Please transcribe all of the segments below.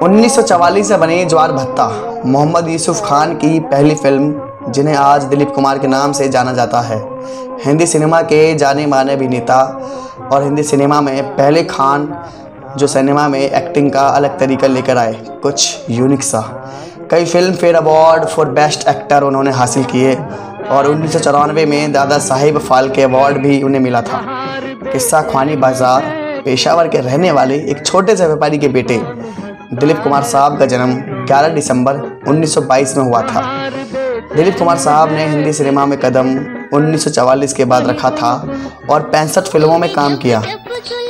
1944 से बने ज्वार भत्ता। मोहम्मद यूसुफ खान की पहली फ़िल्म, जिन्हें आज दिलीप कुमार के नाम से जाना जाता है। हिंदी सिनेमा के जाने माने अभिनेता और हिंदी सिनेमा में पहले खान, जो सिनेमा में एक्टिंग का अलग तरीका लेकर आए, कुछ यूनिक सा। कई Filmfare award for best actor उन्होंने हासिल किए और उन्नीस सौ चौरानवे में दादा साहिब फाल्के अवार्ड भी उन्हें मिला था। किस्सा खानी बाज़ार पेशावर के रहने वाले एक छोटे से व्यापारी के बेटे दिलीप कुमार साहब का जन्म 11 दिसंबर 1922 में हुआ था। दिलीप कुमार साहब ने हिंदी सिनेमा में कदम 1944 के बाद रखा था और पैंसठ फ़िल्मों में काम किया।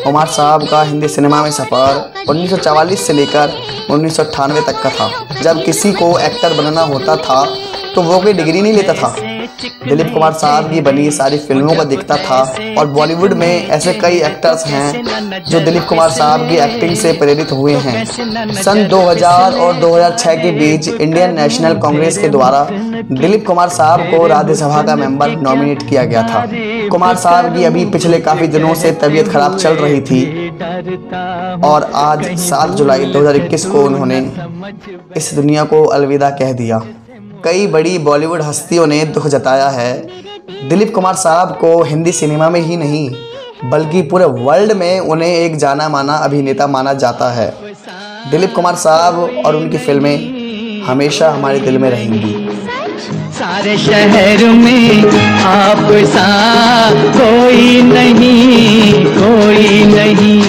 कुमार साहब का हिंदी सिनेमा में सफ़र 1944 से लेकर उन्नीस सौ अठानवे तक का था। जब किसी को एक्टर बनना होता था तो वो कोई डिग्री नहीं लेता था। दिलीप कुमार साहब की बनी सारी फ़िल्मों को देखता था और बॉलीवुड में ऐसे कई एक्टर्स हैं जो दिलीप कुमार साहब की एक्टिंग से प्रेरित हुए हैं। सन 2000 और 2006 के बीच इंडियन नेशनल कांग्रेस के द्वारा दिलीप कुमार साहब को राज्यसभा का मेंबर नॉमिनेट किया गया था। कुमार साहब की अभी पिछले काफ़ी दिनों से तबीयत खराब चल रही थी और आज सात जुलाई 2021 को उन्होंने इस दुनिया को अलविदा कह दिया। कई बड़ी बॉलीवुड हस्तियों ने दुख जताया है। दिलीप कुमार साहब को हिंदी सिनेमा में ही नहीं, बल्कि पूरे वर्ल्ड में उन्हें एक जाना माना अभिनेता माना जाता है। दिलीप कुमार साहब और उनकी फ़िल्में हमेशा हमारे दिल में रहेंगी। सारे शहर में आप सा कोई नहीं कोई नहीं।